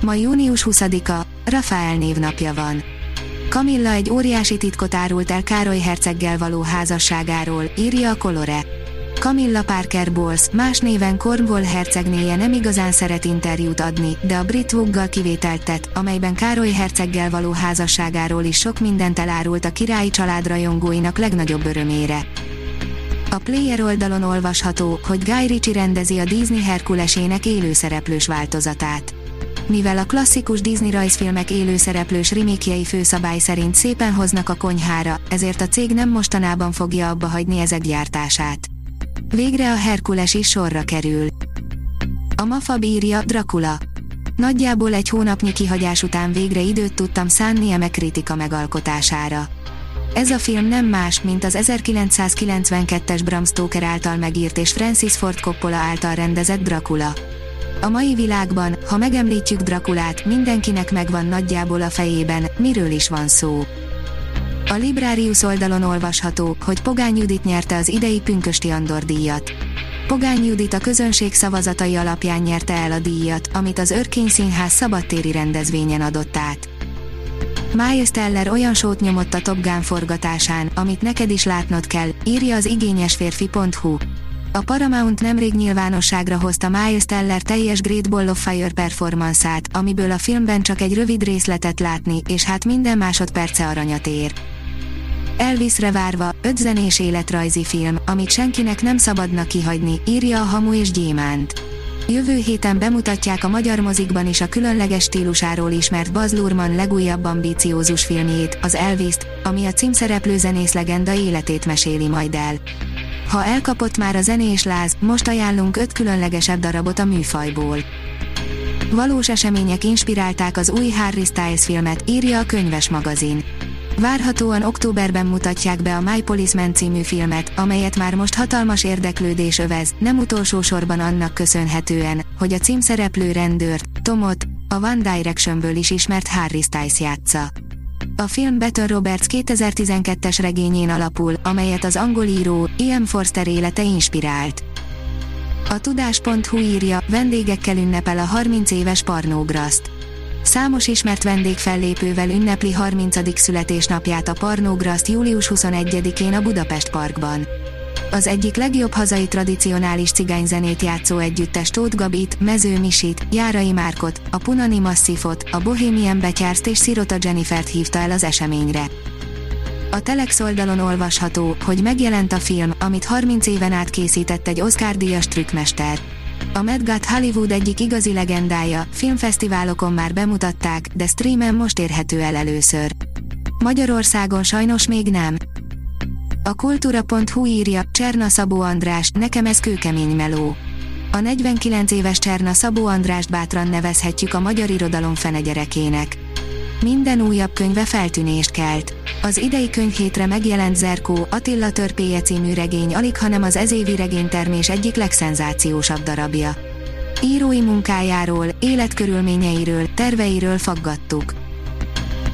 Ma június 20-a, Rafael névnapja van. Kamilla egy óriási titkot árult el Károly herceggel való házasságáról, írja a Colore. Camilla Parker Bowles, más néven Cornwall hercegnéje nem igazán szeret interjút adni, de a brit Vogue-gal kivételt tett, amelyben Károly herceggel való házasságáról is sok mindent elárult a királyi család rajongóinak legnagyobb örömére. A Player oldalon olvasható, hogy Guy Ritchie rendezi a Disney Herkulesének élőszereplős változatát mivel a klasszikus Disney rajzfilmek élőszereplős remékjei főszabály szerint szépen hoznak a konyhára, ezért a cég nem mostanában fogja abba hagyni ezek gyártását. Végre a Herkules is sorra kerül. A Mafa bírja Dracula. Nagyjából egy hónapnyi kihagyás után végre időt tudtam szánni eme kritika megalkotására. Ez a film nem más, mint az 1992-es Bram Stoker által megírt és Francis Ford Coppola által rendezett Dracula. A mai világban, ha megemlítjük Drakulát, mindenkinek megvan nagyjából a fejében, miről is van szó. A Librarius oldalon olvasható, hogy Pogány Judit nyerte az idei Pünkösti Andor díjat. Pogány Judit a közönség szavazatai alapján nyerte el a díjat, amit az Örkény Színház szabadtéri rendezvényen adott át. Miles Teller olyan sót nyomott a Top Gun forgatásán, amit neked is látnod kell, írja az igényesférfi.hu. A Paramount nemrég nyilvánosságra hozta Miles Teller teljes Great Ball of Fire performance amiből a filmben csak egy rövid részletet látni, és hát minden másodperce aranyat ér. Elvisre várva, öt életrajzi film, amit senkinek nem szabadna kihagyni, írja a Hamu és Gyémánt. Jövő héten bemutatják a magyar mozikban is a különleges stílusáról ismert Baz Luhrmann legújabb ambíciózus filmjét, az elvis ami a címszereplő zenész legenda életét meséli majd el. Ha elkapott már a zenés láz, most ajánlunk öt különlegesebb darabot a műfajból. Valós események inspirálták az új Harry Styles filmet, írja a könyves magazin. Várhatóan októberben mutatják be a My Policeman című filmet, amelyet már most hatalmas érdeklődés övez, nem utolsó sorban annak köszönhetően, hogy a címszereplő rendőrt, Tomot, a One Directionből is ismert Harry Styles játsza. A film Better Roberts 2012-es regényén alapul, amelyet az angol író, Ian Forster élete inspirált. A tudás.hu írja, vendégekkel ünnepel a 30 éves Parnógraszt. Számos ismert vendégfellépővel ünnepli 30. születésnapját a Parnógraszt július 21-én a Budapest Parkban. Az egyik legjobb hazai tradicionális cigányzenét játszó együttes Tóth Gabit, Mező Misit, Járai Márkot, a Punani Masszifot, a Bohemian Betyárst és Szirota Jennifert hívta el az eseményre. A Telex oldalon olvasható, hogy megjelent a film, amit 30 éven át készített egy Oscar-díjas trükkmester. A Medgat Hollywood egyik igazi legendája, filmfesztiválokon már bemutatták, de streamen most érhető el először. Magyarországon sajnos még nem. A kultúra.hu írja, Cserna Szabó András, nekem ez kőkemény meló. A 49 éves Cserna Szabó Andrást bátran nevezhetjük a magyar irodalom fenegyerekének. Minden újabb könyve feltűnést kelt. Az idei könyvhétre megjelent Zerkó Attila törpéje című regény alig hanem az ezévi regénytermés egyik legszenzációsabb darabja. Írói munkájáról, életkörülményeiről, terveiről faggattuk.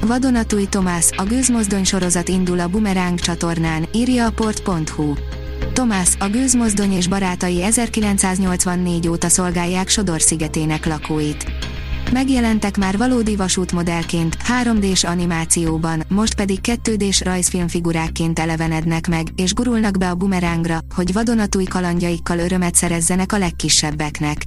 Vadonatúj Tomás, a gőzmozdony sorozat indul a Bumerang csatornán, írja a port.hu. Tomás, a gőzmozdony és barátai 1984 óta szolgálják Sodor szigetének lakóit. Megjelentek már valódi vasútmodellként, 3D-s animációban, most pedig 2D-s rajzfilmfigurákként elevenednek meg, és gurulnak be a bumerángra, hogy vadonatúj kalandjaikkal örömet szerezzenek a legkisebbeknek.